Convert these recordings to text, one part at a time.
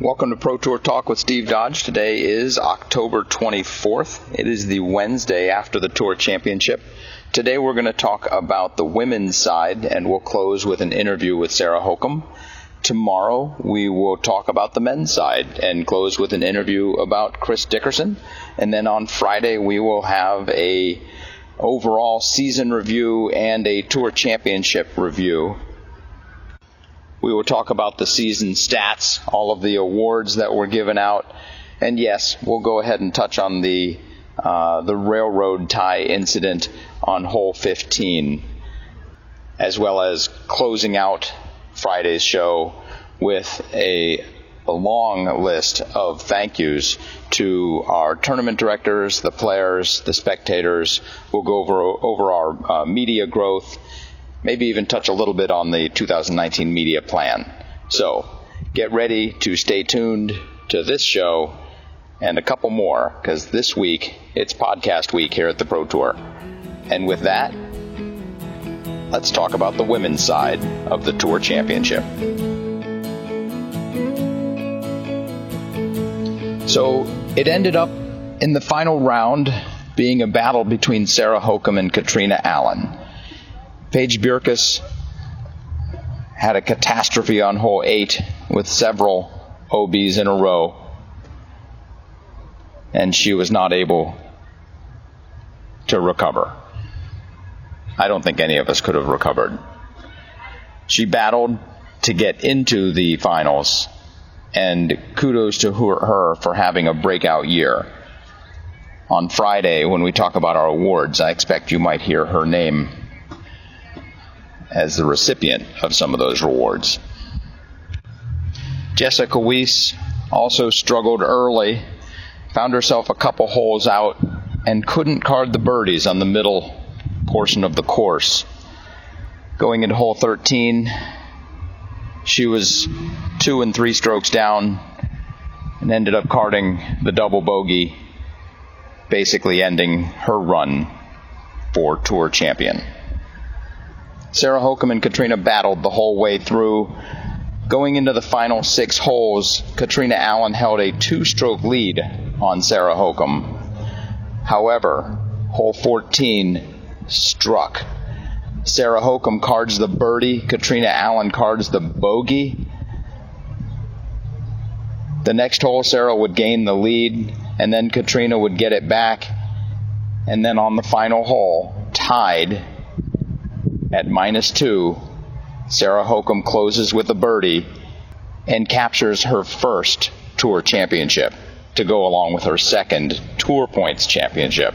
Welcome to Pro Tour Talk with Steve Dodge. Today is October 24th. It is the Wednesday after the Tour Championship. Today we're going to talk about the women's side and we'll close with an interview with Sarah Hokom. Tomorrow we will talk about the men's side and close with an interview about Chris Dickerson. And then on Friday we will have a overall season review and a Tour Championship review we will talk about the season stats, all of the awards that were given out, and yes, we'll go ahead and touch on the uh, the railroad tie incident on hole 15, as well as closing out Friday's show with a, a long list of thank yous to our tournament directors, the players, the spectators. We'll go over over our uh, media growth maybe even touch a little bit on the 2019 media plan. So get ready to stay tuned to this show and a couple more because this week it's podcast week here at the Pro Tour. And with that, let's talk about the women's side of the Tour Championship. So it ended up in the final round being a battle between Sarah Hokom and Katrina Allen. Paige Bjerkaas had a catastrophe on hole 8 with several OBs in a row, and she was not able to recover. I don't think any of us could have recovered. She battled to get into the finals, and kudos to her for having a breakout year. On Friday, when we talk about our awards, I expect you might hear her name as the recipient of some of those rewards. Jessica Weese also struggled early, found herself a couple holes out, and couldn't card the birdies on the middle portion of the course. Going into hole 13, she was two and three strokes down and ended up carding the double bogey, basically ending her run for Tour Champion. Sarah Hokom and Katrina battled the whole way through. Going into the final six holes, Katrina Allen held a two stroke lead on Sarah Hokom. However, hole 14 struck. Sarah Hokom cards the birdie, Katrina Allen cards the bogey. The next hole, Sarah would gain the lead, and then Katrina would get it back. And then on the final hole, tied, at minus two, Sarah Hokom closes with a birdie and captures her first Tour Championship to go along with her second Tour Points Championship.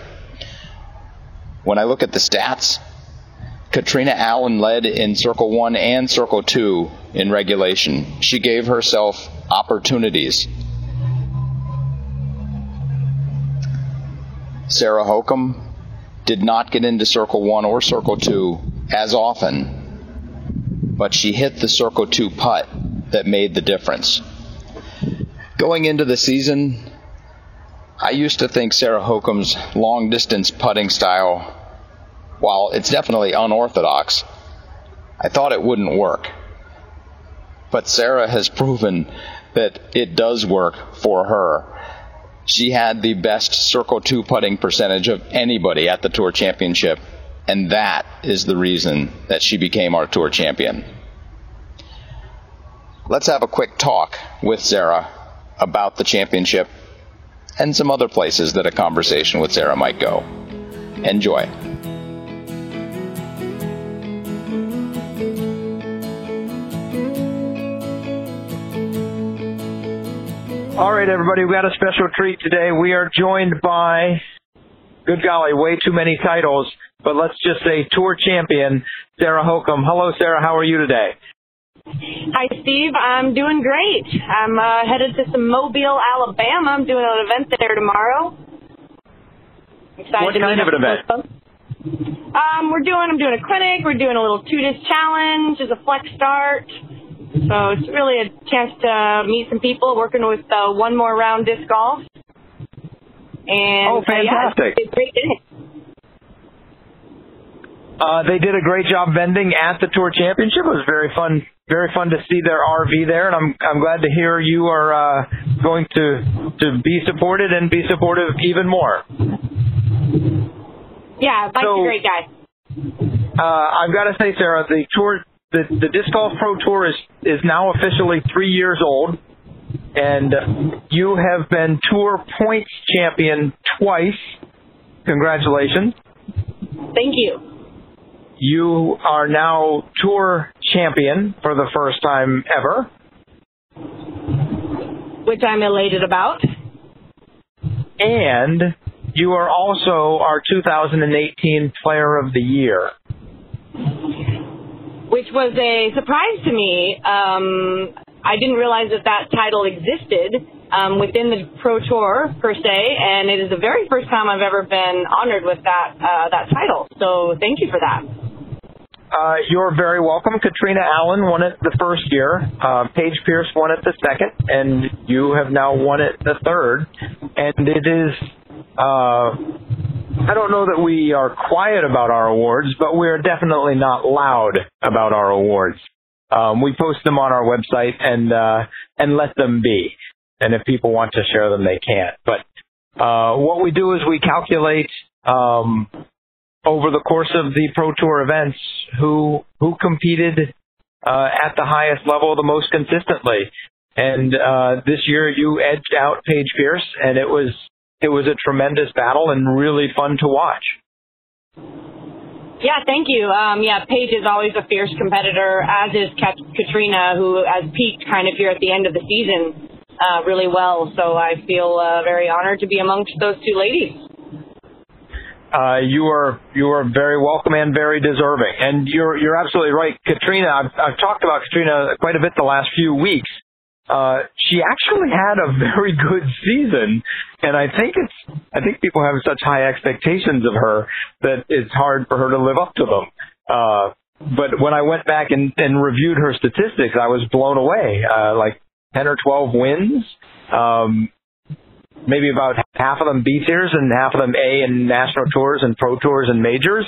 When I look at the stats, Katrina Allen led in Circle 1 and Circle 2 in regulation. She gave herself opportunities. Sarah Hokom did not get into Circle 1 or Circle 2 as often, but she hit the circle two putt that made the difference. Going into the season, I used to think Sarah Hokom's long distance putting style, while it's definitely unorthodox, I thought it wouldn't work. But Sarah has proven that it does work for her. She had the best circle two putting percentage of anybody at the Tour Championship and that is the reason that she became our tour champion. Let's have a quick talk with Sarah about the championship and some other places that a conversation with Sarah might go. Enjoy. All right, everybody, we got a special treat today. We are joined by, good golly, way too many titles but let's just say tour champion, Sarah Hokom. Hello, Sarah. How are you today? Hi, Steve. I'm doing great. I'm uh, headed to some Mobile, Alabama. I'm doing an event there tomorrow. Excited what kind of an event? Um, we're doing. I'm doing a clinic. We're doing a little two disc challenge. It's a flex start. So it's really a chance to meet some people. Working with uh, one more round disc golf. And oh, fantastic! Uh, yeah. Uh, they did a great job vending at the Tour Championship. It was very fun, very fun to see their RV there, and I'm I'm glad to hear you are uh, going to to be supported and be supportive even more. Yeah, Mike's so, a great guy. Uh, I've got to say, Sarah, the tour, the the disc golf pro tour is is now officially three years old, and you have been tour points champion twice. Congratulations. Thank you. You are now tour champion for the first time ever. Which I'm elated about. And you are also our 2018 Player of the Year. Was a surprise to me. Um, I didn't realize that that title existed um, within the Pro Tour per se, and it is the very first time I've ever been honored with that uh, that title. So thank you for that. Uh, you're very welcome. Katrina Allen won it the first year. Uh, Paige Pierce won it the second, and you have now won it the third. And it is, uh, I don't know that we are quiet about our awards, but we're definitely not loud about our awards. Um, we post them on our website and uh, and let them be. And if people want to share them, they can. But uh, what we do is we calculate um, over the course of the Pro Tour events who who competed uh, at the highest level the most consistently. And uh, this year you edged out Paige Pierce, and it was it was a tremendous battle and really fun to watch. Yeah, thank you. Um, yeah, Paige is always a fierce competitor, as is Katrina, who has peaked kind of here at the end of the season uh, really well. So I feel uh, very honored to be amongst those two ladies. Uh, you are you are very welcome and very deserving. And you're you're absolutely right, Katrina. I've I've talked about Katrina quite a bit the last few weeks. Uh, she actually had a very good season, and I think it's I think people have such high expectations of her that it's hard for her to live up to them. Uh, but when I went back and, and reviewed her statistics, I was blown away. Uh, like 10 or 12 wins. Um, maybe about half of them B tiers and half of them A in national tours and pro tours and majors.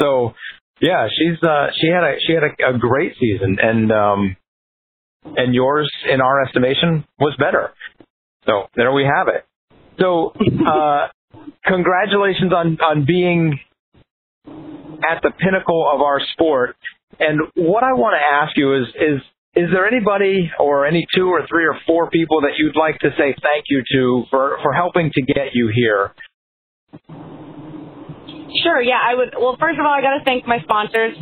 So yeah, she's uh she had a she had a, a great season and um and yours in our estimation was better. So there we have it. So uh congratulations on on being at the pinnacle of our sport. And what I want to ask you is is is there anybody or any two or three or four people that you'd like to say thank you to for, for helping to get you here? Sure, yeah, I would. Well, first of all, I got to thank my sponsors.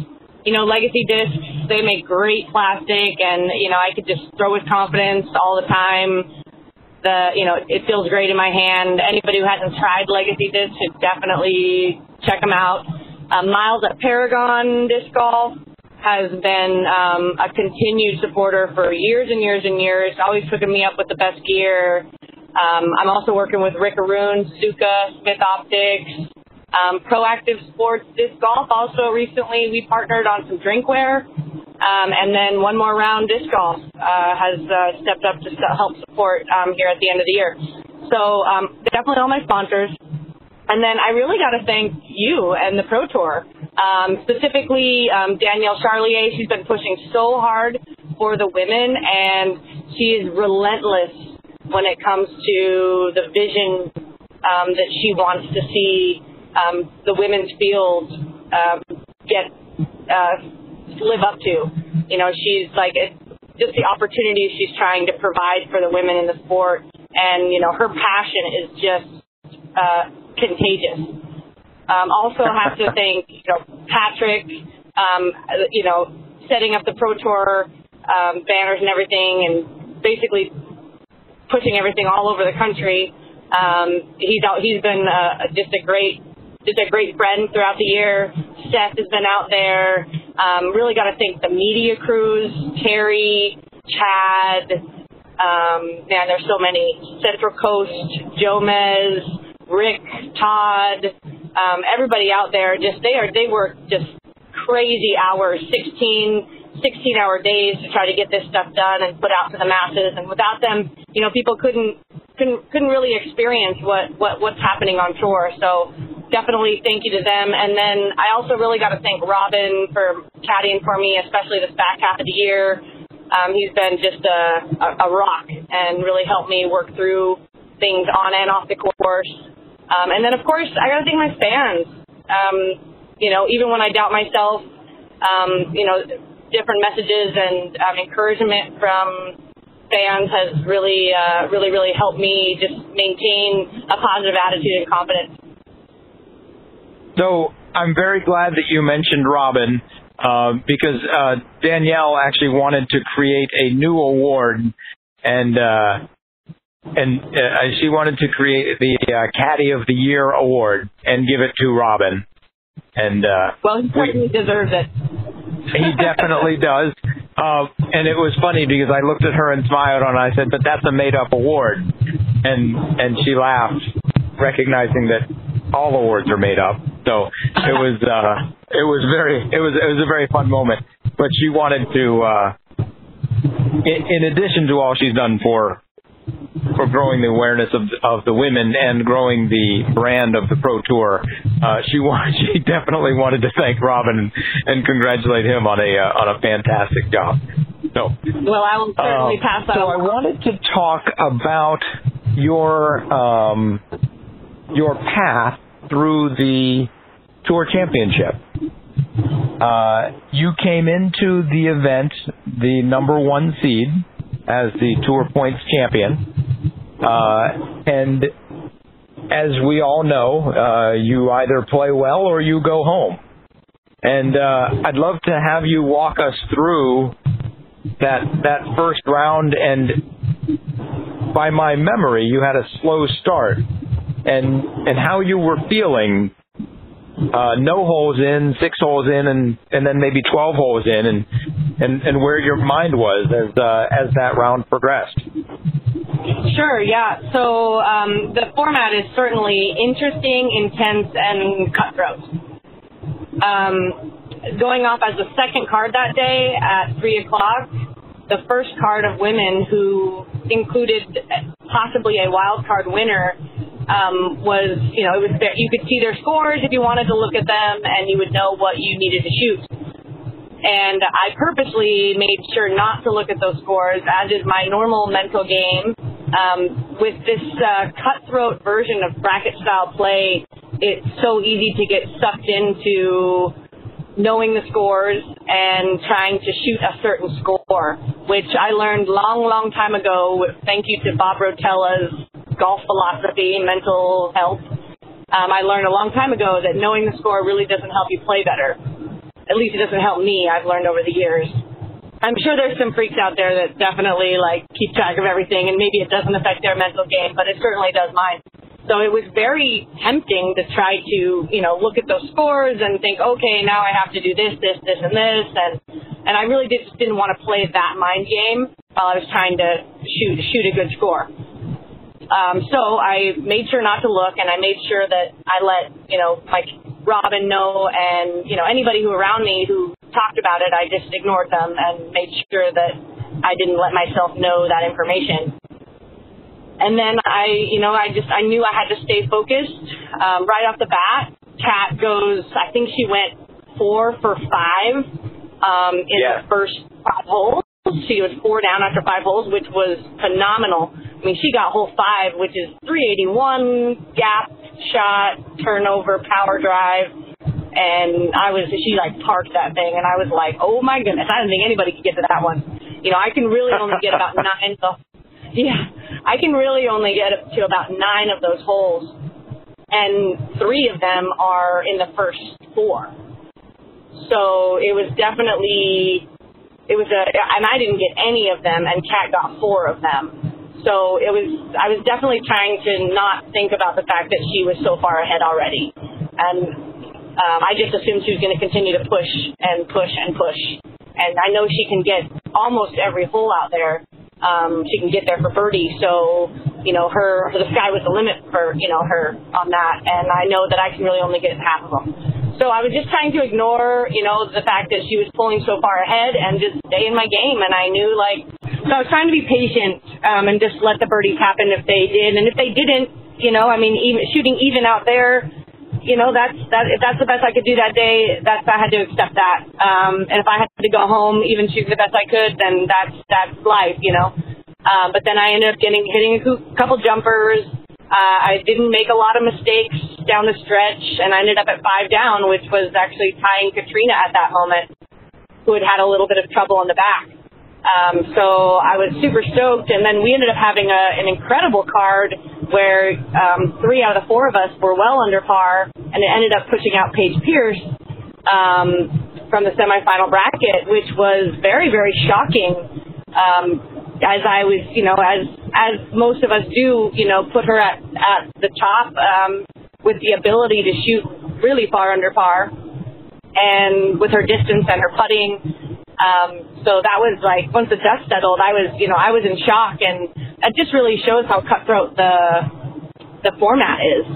You know, Legacy Discs, they make great plastic, and, you know, I could just throw with confidence all the time. The, you know, it feels great in my hand. Anybody who hasn't tried Legacy Discs should definitely check them out. Um, Miles at Paragon Disc Golf, has been um, a continued supporter for years and years and years, always hooking me up with the best gear. Um, I'm also working with Rick Aroon, Suka, Smith Optics, um, Proactive Sports Disc Golf. Also, recently we partnered on some drinkware. Um, and then one more round disc golf uh, has uh, stepped up to help support um, here at the end of the year. So um, definitely all my sponsors. And then I really got to thank you and the Pro Tour. Um, specifically, um, Danielle Charlier, she's been pushing so hard for the women, and she is relentless when it comes to the vision um, that she wants to see um, the women's field um, get uh, live up to. You know, she's like it, just the opportunities she's trying to provide for the women in the sport, and you know, her passion is just uh, contagious. Um, also have to thank, you know, Patrick, um, you know, setting up the Pro Tour um, banners and everything and basically pushing everything all over the country. Um, he's out, he's been uh, just a great just a great friend throughout the year. Seth has been out there. Um, really got to thank the media crews, Terry, Chad. Um, man, there's so many. Central Coast, Jomez, Rick, Todd, um, everybody out there just they are they work just crazy hours 16 16 hour days to try to get this stuff done and put out to the masses and without them you know people couldn't couldn't couldn't really experience what what what's happening on tour so definitely thank you to them. And then I also really got to thank Robin for caddying for me, especially this back half of the year. Um, he's been just a, a, a rock and really helped me work through things on and off the course. Um, and then, of course, I got to thank my fans. Um, you know, even when I doubt myself, um, you know, different messages and um, encouragement from fans has really, uh, really, really helped me just maintain a positive attitude and confidence. So I'm very glad that you mentioned Robin uh, because uh, Danielle actually wanted to create a new award, and uh, and uh, she wanted to create the uh, Caddy of the Year award and give it to Robin. And uh, well, he certainly deserves it. he definitely does. And it was funny because I looked at her and smiled and I said, "But that's a made-up award," and and she laughed, recognizing that all awards are made up. So it was uh, it was very it was it was a very fun moment. But she wanted to, uh, in, in addition to all she's done for for growing the awareness of of the women and growing the brand of the pro tour. Uh, she wanted, she definitely wanted to thank Robin and, congratulate him on a uh, on a fantastic job. So well, I will certainly uh, pass that. So along. I wanted to talk about your um, your path through the tour championship. Uh, you came into the event the number one seed as the Tour Points champion. Uh, and as we all know, uh, you either play well or you go home. And uh, I'd love to have you walk us through that that first round. And by my memory, you had a slow start, and and how you were feeling uh, no holes in, six holes in, and and then maybe twelve holes in, and and and where your mind was as uh, as that round progressed. Sure, yeah. So um, the format is certainly interesting, intense, and cutthroat. Um, going off as the second card that day at three o'clock, the first card of women who included possibly a wild card winner um, was, you know, it was there. You could see their scores if you wanted to look at them, and you would know what you needed to shoot. And I purposely made sure not to look at those scores, as is my normal mental game. Um, with this uh, cutthroat version of bracket style play, it's so easy to get sucked into knowing the scores and trying to shoot a certain score, which I learned long, long time ago. Thank you to Bob Rotella's golf philosophy, mental health. Um, I learned a long time ago that knowing the score really doesn't help you play better. At least it doesn't help me. I've learned over the years. I'm sure there's some freaks out there that definitely like keep track of everything, and maybe it doesn't affect their mental game, but it certainly does mine. So it was very tempting to try to, you know, look at those scores and think, okay, now I have to do this, this, this, and this, and and I really just didn't want to play that mind game while I was trying to shoot shoot a good score. Um, so I made sure not to look, and I made sure that I let you know my Robin know, and you know anybody who around me who talked about it, I just ignored them and made sure that I didn't let myself know that information. And then I, you know, I just I knew I had to stay focused um, right off the bat. Kat goes, I think she went four for five um, in yeah. the first five holes. She was four down after five holes, which was phenomenal. I mean, she got hole five, which is 381 gap shot, turnover, power drive, and I was she like parked that thing, and I was like, oh my goodness, I didn't think anybody could get to that one. You know, I can really only get about nine. So, yeah, I can really only get up to about nine of those holes, and three of them are in the first four. So it was definitely it was a, and I didn't get any of them, and Kat got four of them. So it was, I was definitely trying to not think about the fact that she was so far ahead already. And um, I just assumed she was going to continue to push and push and push. And I know she can get almost every hole out there. Um, she can get there for birdie. So, you know, her, the sky was the limit for, you know, her on that. And I know that I can really only get half of them. So I was just trying to ignore, you know, the fact that she was pulling so far ahead and just stay in my game. And I knew, like, so I was trying to be patient um, and just let the birdies happen if they did, and if they didn't, you know, I mean, even shooting even out there, you know, that's that. If that's the best I could do that day, that's I had to accept that. Um, and if I had to go home, even shoot the best I could, then that's that's life, you know. Um, but then I ended up getting hitting a couple jumpers. Uh, I didn't make a lot of mistakes down the stretch, and I ended up at five down, which was actually tying Katrina at that moment, who had had a little bit of trouble on the back. Um, so I was super stoked, and then we ended up having a, an incredible card where um, three out of the four of us were well under par, and it ended up pushing out Paige Pierce um, from the semifinal bracket, which was very, very shocking. Um, as I was, you know, as as most of us do, you know, put her at at the top um, with the ability to shoot really far under par, and with her distance and her putting um, so that was like once the dust settled, I was you know I was in shock, and it just really shows how cutthroat the the format is.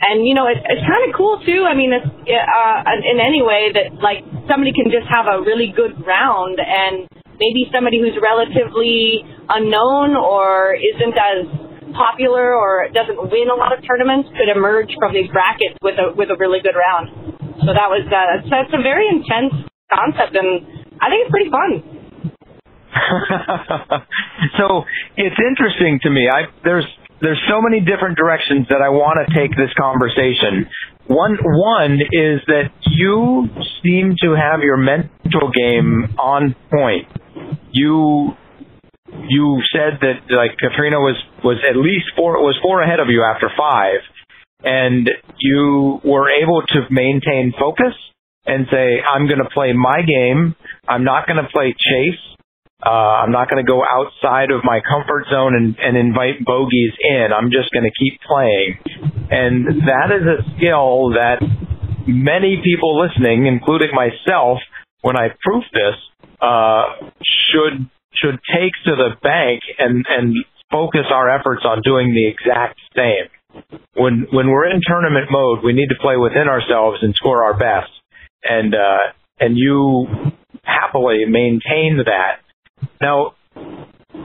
And you know it, it's kind of cool too. I mean, it's, uh, in any way that like somebody can just have a really good round, and maybe somebody who's relatively unknown or isn't as popular or doesn't win a lot of tournaments could emerge from these brackets with a with a really good round. So that was uh, that's a very intense concept, and I think it's pretty fun. so it's interesting to me. I there's there's so many different directions that I want to take this conversation. One one is that you seem to have your mental game on point. You you said that like Katrina was was at least four was four ahead of you after five, and you were able to maintain focus and say, I'm going to play my game. I'm not going to play chase. Uh, I'm not going to go outside of my comfort zone and, and invite bogeys in. I'm just going to keep playing. And that is a skill that many people listening, including myself, when I proof this, uh, should, should take to the bank and, and focus our efforts on doing the exact same. When, when we're in tournament mode, we need to play within ourselves and score our best and uh, and you happily maintain that. Now,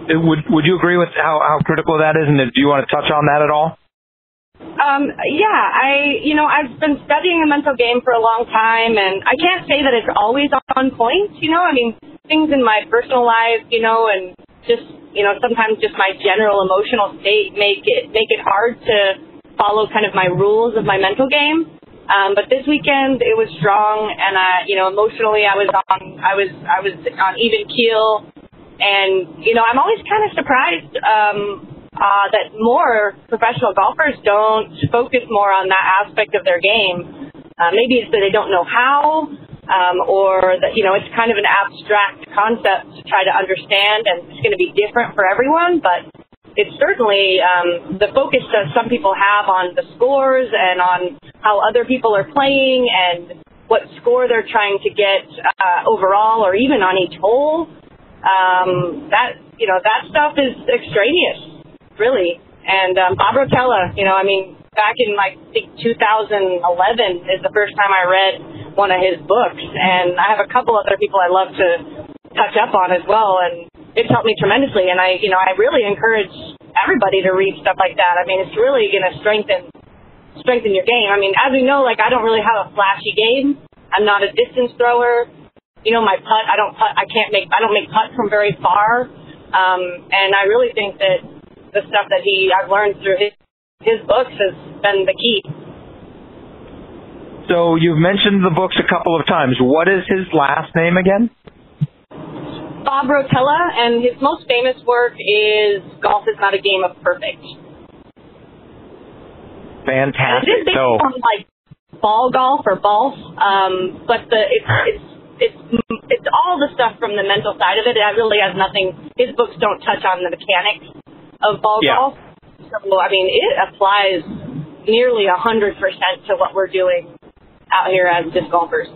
would would you agree with how how critical that is, and do you want to touch on that at all? Um, yeah, I, you know, I've been studying the mental game for a long time, and I can't say that it's always on point. You know, I mean, things in my personal life, you know, and just, you know, sometimes just my general emotional state make it make it hard to follow kind of my rules of my mental game. Um, but this weekend it was strong, and uh, you know, emotionally I was on, I was, I was on even keel, and you know, I'm always kind of surprised um, uh, that more professional golfers don't focus more on that aspect of their game. Uh, maybe it's that they don't know how, um, or that you know, it's kind of an abstract concept to try to understand, and it's going to be different for everyone. But it's certainly um, the focus that some people have on the scores and on how other people are playing and what score they're trying to get uh, overall or even on each hole. Um, that you know that stuff is extraneous, really. And um, Bob Rotella, you know, I mean, back in like I think 2011 is the first time I read one of his books, and I have a couple other people I love to touch up on as well. And it's helped me tremendously. And I, you know, I really encourage everybody to read stuff like that. I mean, it's really going to strengthen strengthen your game. I mean, as we know, like I don't really have a flashy game. I'm not a distance thrower. You know, my putt, I don't putt. I can't make. I don't make putt from very far. Um, and I really think that the stuff that he I've learned through his his books has been the key. So you've mentioned the books a couple of times. What is his last name again? Bob Rotella, and his most famous work is Golf is Not a Game of Perfect. Fantastic. And it is based so, on like ball golf or golf, um, but the it's it's it's it's all the stuff from the mental side of it. It really has nothing. His books don't touch on the mechanics of ball yeah. golf. So I mean, it applies nearly a hundred percent to what we're doing out here as disc golfers.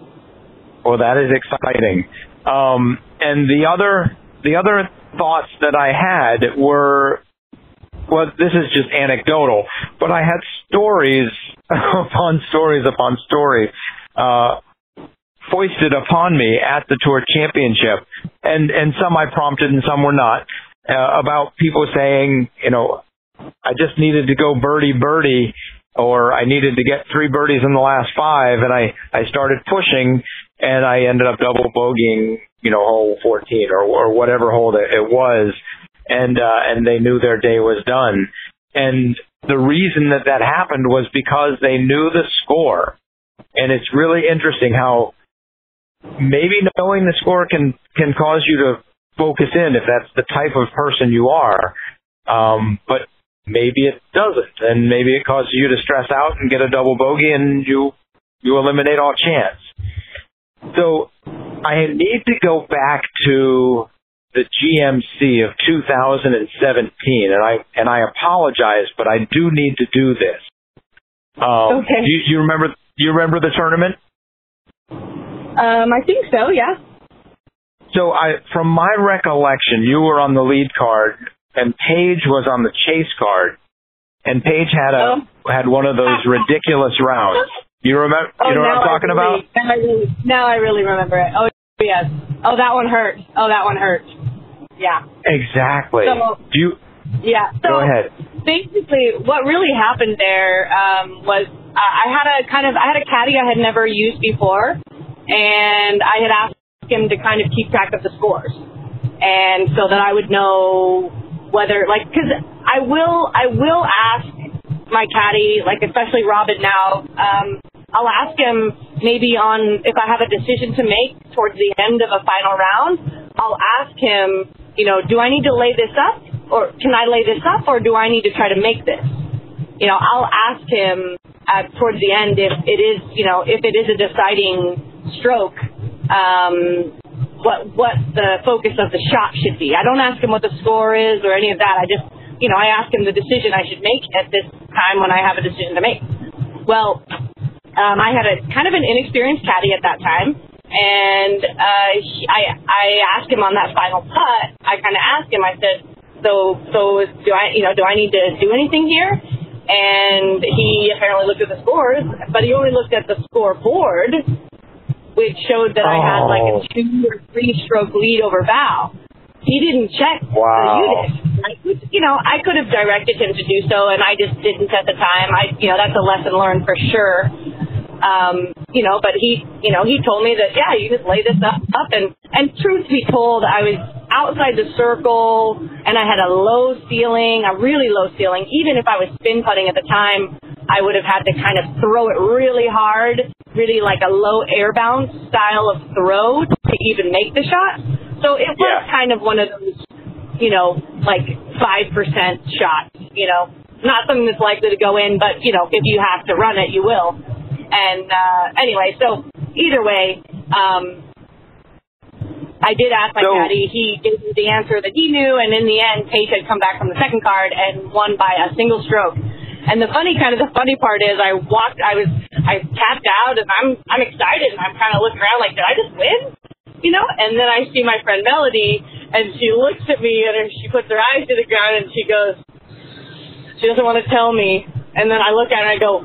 Well, that is exciting. Um, and the other the other thoughts that I had were well, this is just anecdotal, but I had stories upon stories upon stories uh, foisted upon me at the tour championship, and and some I prompted and some were not. Uh, about people saying, you know, I just needed to go birdie birdie, or I needed to get three birdies in the last five, and I I started pushing, and I ended up double bogeying, you know, hole 14 or or whatever hole it, it was, and uh, and they knew their day was done, and the reason that that happened was because they knew the score, and it's really interesting how maybe knowing the score can can cause you to focus in if that's the type of person you are. Um, but maybe it doesn't, and maybe it causes you to stress out and get a double bogey, and you you eliminate all chance. So I need to go back to the GMC of 2017, and I and I apologize, but I do need to do this. Um, okay. Do you, you remember? Do you remember the tournament? Um, I think so. Yeah. So I, from my recollection, you were on the lead card and Paige was on the chase card, and Paige had a oh. had one of those ridiculous rounds. You remember? Oh, you know what I'm talking really, about? Now I, really, now I really remember it. Oh yes. Oh, that one hurt. Oh, that one hurt. Yeah. Exactly. So, Do you? Yeah. So Go ahead. Basically, what really happened there um, was I had a kind of I had a caddy I had never used before, and I had asked him to kind of keep track of the scores, and so that I would know whether like because I will I will ask my caddy like especially Robin now um, I'll ask him maybe on if I have a decision to make towards the end of a final round I'll ask him you know do I need to lay this up or can I lay this up or do I need to try to make this? You know I'll ask him at, towards the end if it is you know if it is a deciding stroke um, what what the focus of the shot should be. I don't ask him what the score is or any of that. I just, you know, I ask him the decision I should make at this time when I have a decision to make. Well, um, I had a kind of an inexperienced caddy at that time, and uh, he, I I asked him on that final putt. I kind of asked him. I said, so so do I you know do I need to do anything here? And he apparently looked at the scores, but he only looked at the scoreboard which showed that oh. I had like a oh. two or three stroke lead over Val. He didn't check wow. the unit. I could, you know, I could have directed him to do so, and I just didn't at the time. I, you know, that's a lesson learned for sure. Um, you know, but he, you know, he told me that yeah, you just lay this up, up, and and truth be told, I was outside the circle, and I had a low ceiling, a really low ceiling. Even if I was spin putting at the time, I would have had to kind of throw it really hard really like a low air bounce style of throw to even make the shot. So it was yeah. kind of one of those, you know, like 5% shots, you know, not something that's likely to go in, but, you know, if you have to run it, you will. And uh, anyway, so either way, um, I did ask my so, caddy. He gave me the answer that he knew, and in the end, Paige had come back from the second card and won by a single stroke. And the funny kind of the funny part is I walked I was I tapped out and I'm I'm excited and I'm kind of looking around like did I just win? You know? And then I see my friend Melody and she looks at me and she puts her eyes to the ground and she goes she doesn't want to tell me. And then I look at her and I go,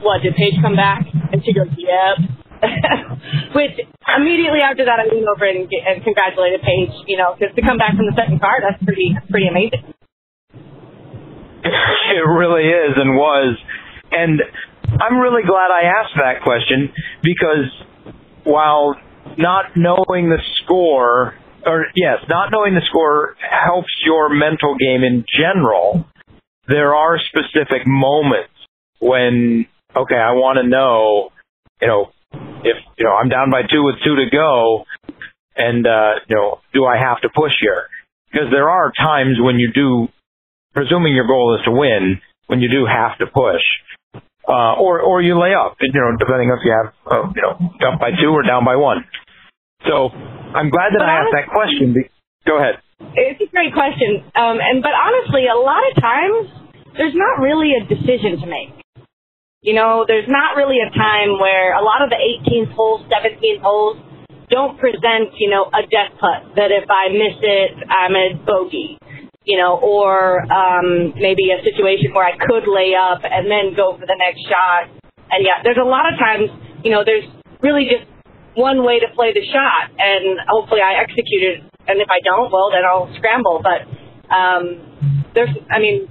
"What? Did Paige come back?" And she goes, "Yep." Which immediately after that, I went over and, and congratulated Paige. You know, because to come back from the second card, that's pretty pretty amazing. It really is and was. And I'm really glad I asked that question because while not knowing the score, or yes, not knowing the score helps your mental game in general, there are specific moments when, okay, I want to know, you know, if, you know, I'm down by two with two to go and, uh, you know, do I have to push here? Because there are times when you do presuming your goal is to win, when you do have to push, uh, or or you lay up, you know, depending on if you have, uh, you know, up by two or down by one. So I'm glad that but I asked that question. Go ahead. It's a great question, um, and but honestly, a lot of times there's not really a decision to make. You know, there's not really a time where a lot of the 18th holes, 17th holes don't present, you know, a death putt that if I miss it, I'm a bogey you know, or um, maybe a situation where I could lay up and then go for the next shot. And yeah, there's a lot of times, you know, there's really just one way to play the shot, and hopefully I execute it. And if I don't, well, then I'll scramble. But um, there's, I mean,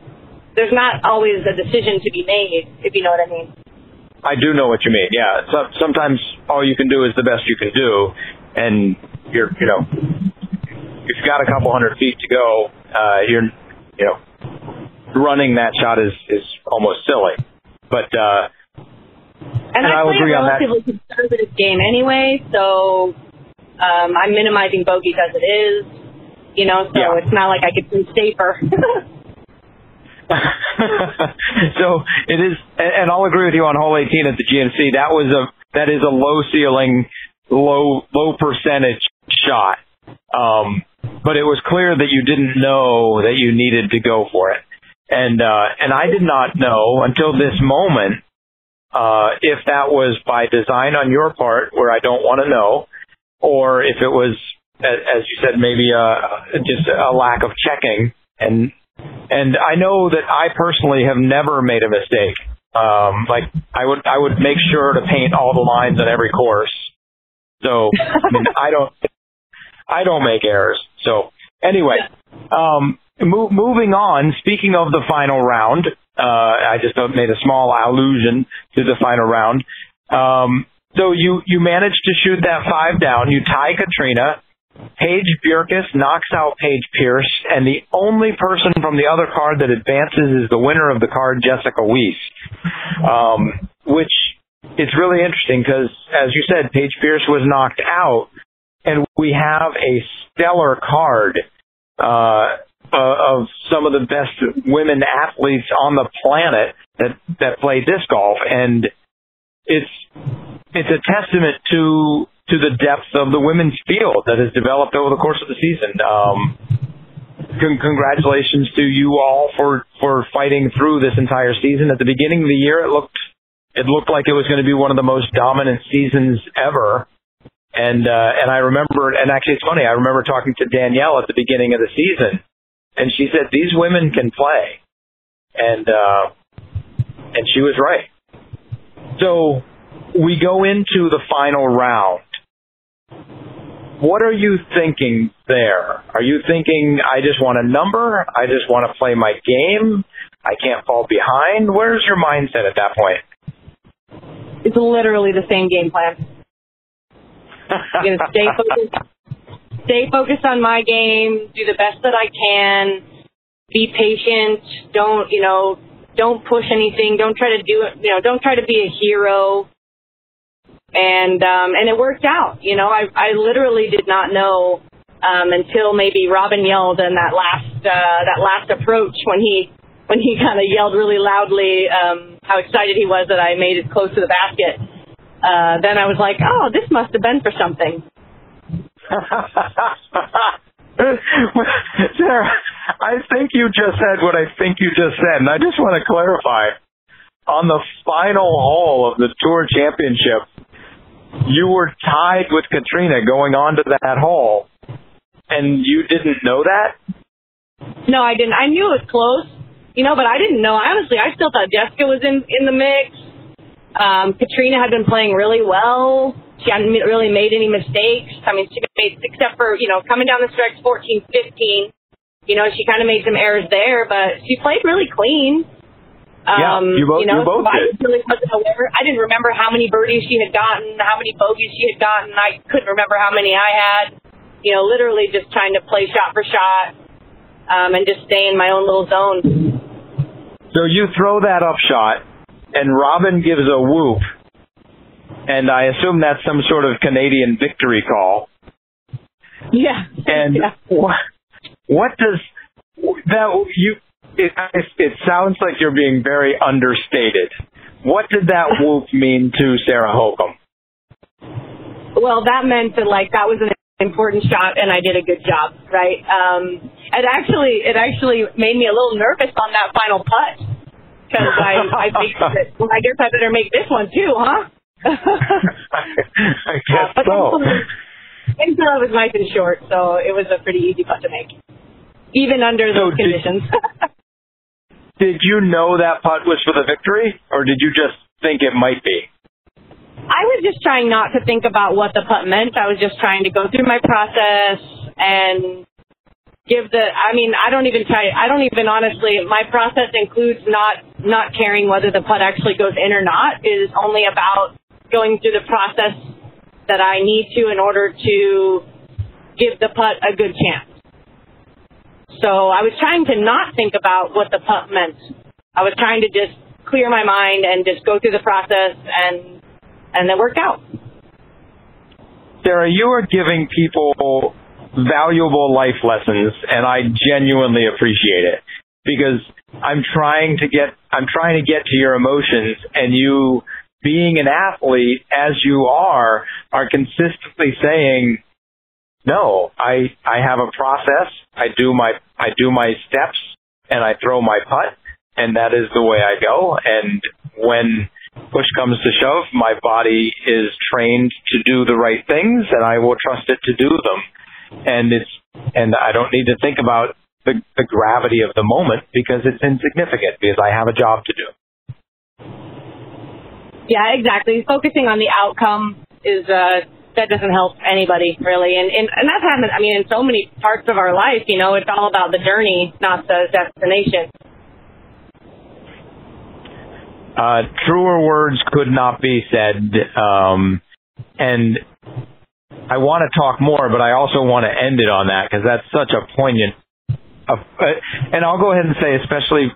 there's not always a decision to be made, if you know what I mean. I do know what you mean. Yeah. So, sometimes all you can do is the best you can do, and you're, you know, you've got a couple hundred feet to go, uh, you're, you know, running that shot is is almost silly. But uh, and, and I, I will agree a on that. relatively conservative game anyway, so um, I'm minimizing bogeys as it is. You know, so Yeah. it's not like I could be safer. so it is, and and I'll agree with you on hole 18 at the GMC. That was a that is a low ceiling, low low percentage shot. Um, but it was clear that you didn't know that you needed to go for it, and uh, and I did not know until this moment uh, if that was by design on your part, where I don't want to know, or if it was, as you said, maybe uh just a lack of checking and and I know that I personally have never made a mistake. Um, like I would, I would make sure to paint all the lines on every course. So I mean, I don't, I don't make errors. So anyway, um, mo- moving on. Speaking of the final round, uh, I just made a small allusion to the final round. Um, so you you managed to shoot that five down. You tie Katrina. Paige Bjerkaas knocks out Paige Pierce, and the only person from the other card that advances is the winner of the card, Jessica Weese. Um, which is really interesting because, as you said, Paige Pierce was knocked out, and we have a stellar card uh, uh, of some of the best women athletes on the planet that that play disc golf, and it's it's a testament to to the depth of the women's field that has developed over the course of the season. Um, con- congratulations to you all for for fighting through this entire season. At the beginning of the year, it looked it looked like it was going to be one of the most dominant seasons ever. And uh, and I remember, and actually it's funny. I remember talking to Danielle at the beginning of the season, and she said these women can play, and uh, and she was right. So we go into the final round. What are you thinking there? Are you thinking, I just want a number? I just want to play my game? I can't fall behind? Where's your mindset at that point? it's literally the same game plan. I'm gonna stay focused, stay focused on my game, do the best that I can, be patient. Don't you know? Don't push anything. Don't try to do it. You know, don't try to be a hero. And um, and it worked out. You know, I I literally did not know um, until maybe Robin yelled in that last uh, that last approach when he when he kind of yelled really loudly um, how excited he was that I made it close to the basket. Uh, then I was like, oh, this must have been for something. Sarah, I think you just said what I think you just said, and I just want to clarify. On the final hole of the Tour Championship, you were tied with Katrina going on to that hole, and you didn't know that? No, I didn't. I knew it was close, you know, but I didn't know. Honestly, I still thought Jessica was in in the mix. Um, Katrina had been playing really well. She hadn't really made any mistakes. I mean, she made except for you know coming down the stretch 14, 15. You know, she kind of made some errors there, but she played really clean. Yeah, Um, you both- know, you both I did. really wasn't aware. I didn't remember how many birdies she had gotten, how many bogeys she had gotten. I couldn't remember how many I had. You know, literally just trying to play shot for shot um, and just stay in my own little zone. So you throw that up shot, and Robin gives a whoop, and I assume that's some sort of Canadian victory call. Yeah. And yeah. what, what does that you? It, it sounds like you're being very understated. What did that whoop mean to Sarah Hokom? Well, that meant that like that was an important shot, and I did a good job, right? Um, it actually it actually made me a little nervous on that final putt because I I that well, I guess I better make this one too, huh? I guess but so. Things it was nice and short, so it was a pretty easy putt to make, even under So those did- conditions. Did you know that putt was for the victory, or did you just think it might be? I was just trying not to think about what the putt meant. I was just trying to go through my process and give the I mean I don't even try I don't even honestly my process includes not not caring whether the putt actually goes in or not is only about going through the process that I need to in order to give the putt a good chance. So I was trying to not think about what the putt meant. I was trying to just clear my mind and just go through the process and and it worked out. Sarah, you are giving people valuable life lessons and I genuinely appreciate it because I'm trying to get I'm trying to get to your emotions and you being an athlete as you are are consistently saying no I I have a process. I do my I do my steps and I throw my putt and that is the way I go. And when push comes to shove my body is trained to do the right things and I will trust it to do them. And it's and I don't need to think about the, the gravity of the moment because it's insignificant because I have a job to do. Yeah, exactly. Focusing on the outcome is uh that doesn't help anybody really, and and and that's happened. I mean, in so many parts of our life, you know, it's all about the journey, not the destination. Uh, truer words could not be said, um, and I want to talk more, but I also want to end it on that because that's such a poignant. Uh, and I'll go ahead and say, especially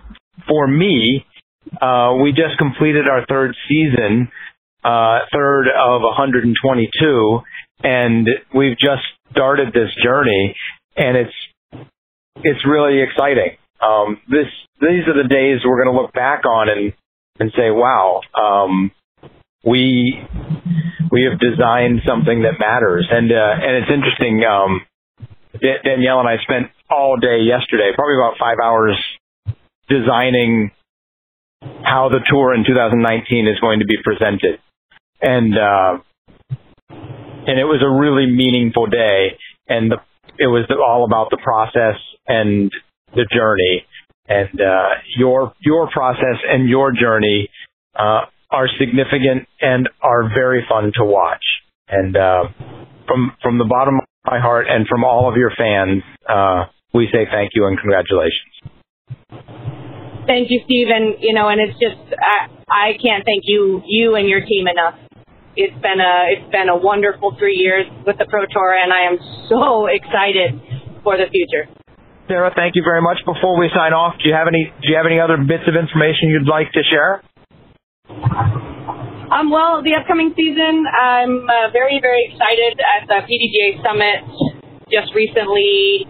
for me, uh, we just completed our third season, uh, third of 122, and we've just started this journey, and it's it's really exciting. Um, this these are the days we're going to look back on and and say, wow, um, we we have designed something that matters. And uh, and it's interesting. Um, Danielle and I spent all day yesterday, probably about five hours, designing how the tour in 2019 is going to be presented, and uh, and it was a really meaningful day, and the, it was all about the process and the journey, and uh, your your process and your journey uh, are significant and are very fun to watch. And uh, from from the bottom of my heart and from all of your fans, uh, we say thank you and congratulations. Thank you, Steve. And you know, and it's just I, I can't thank you you and your team enough. It's been a it's been a wonderful three years with the Pro Tour, and I am so excited for the future. Sarah, thank you very much. Before we sign off, do you have any do you have any other bits of information you'd like to share? Um, well, the upcoming season, I'm uh, very, very excited at the PDGA Summit. Just recently,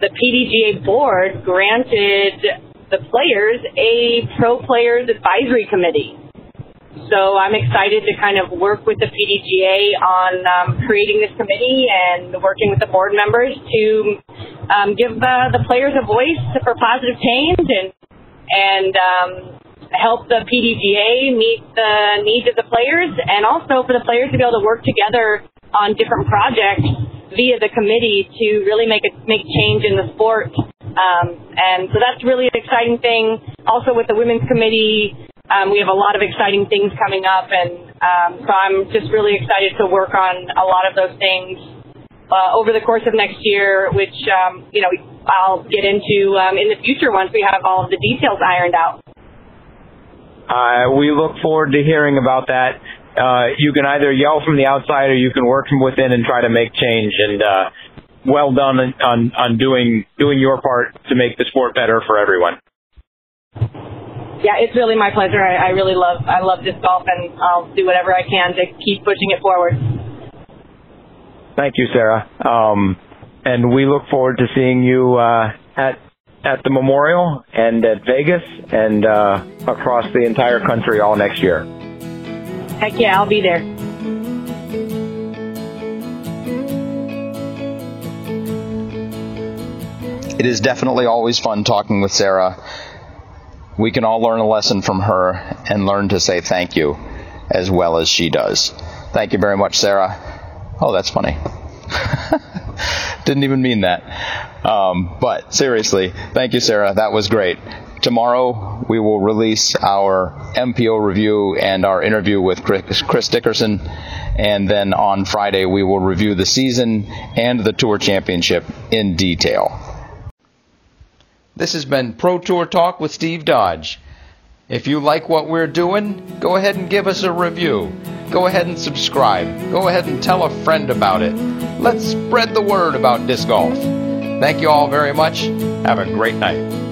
the PDGA board granted the players a pro players advisory committee. So I'm excited to kind of work with the PDGA on um, creating this committee and working with the board members to um, give uh, the players a voice for positive change and and um, help the PDGA meet the needs of the players and also for the players to be able to work together on different projects via the committee to really make a make change in the sport. Um, and so that's really an exciting thing. Also with the women's committee, um, we have a lot of exciting things coming up, and um, so I'm just really excited to work on a lot of those things uh, over the course of next year, which um, you know I'll get into um, in the future once we have all of the details ironed out. Uh, we look forward to hearing about that. Uh, you can either yell from the outside or you can work from within and try to make change. And uh, well done on, on doing doing your part to make the sport better for everyone. Yeah, it's really my pleasure. I, I really love I love disc golf, and I'll do whatever I can to keep pushing it forward. Thank you, Sarah. Um, and we look forward to seeing you uh, at at the Memorial and at Vegas and uh, across the entire country all next year. Heck yeah, I'll be there. It is definitely always fun talking with Sarah. We can all learn a lesson from her and learn to say thank you as well as she does. Thank you very much, Sarah. Oh, that's funny. Didn't even mean that. Um, but seriously, thank you, Sarah. That was great. Tomorrow we will release our MPO review and our interview with Chris, Dickerson. And then on Friday we will review the season and the Tour Championship in detail. This has been Pro Tour Talk with Steve Dodge. If you like what we're doing, go ahead and give us a review. Go ahead and subscribe. Go ahead and tell a friend about it. Let's spread the word about disc golf. Thank you all very much. Have a great night.